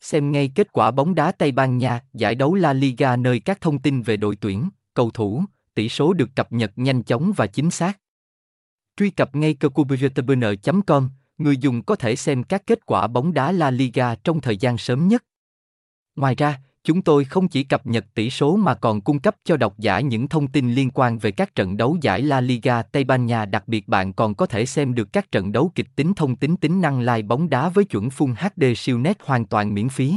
Xem ngay kết quả bóng đá Tây Ban Nha, giải đấu La Liga nơi các thông tin về đội tuyển, cầu thủ, tỷ số được cập nhật nhanh chóng và chính xác. Truy cập ngay cơ com người dùng có thể xem các kết quả bóng đá La Liga trong thời gian sớm nhất. Ngoài ra, chúng tôi không chỉ cập nhật tỷ số mà còn cung cấp cho độc giả những thông tin liên quan về các trận đấu giải La Liga, Tây Ban Nha đặc biệt bạn còn có thể xem được các trận đấu kịch tính thông tính tính năng live bóng đá với chuẩn Full HD siêu nét hoàn toàn miễn phí.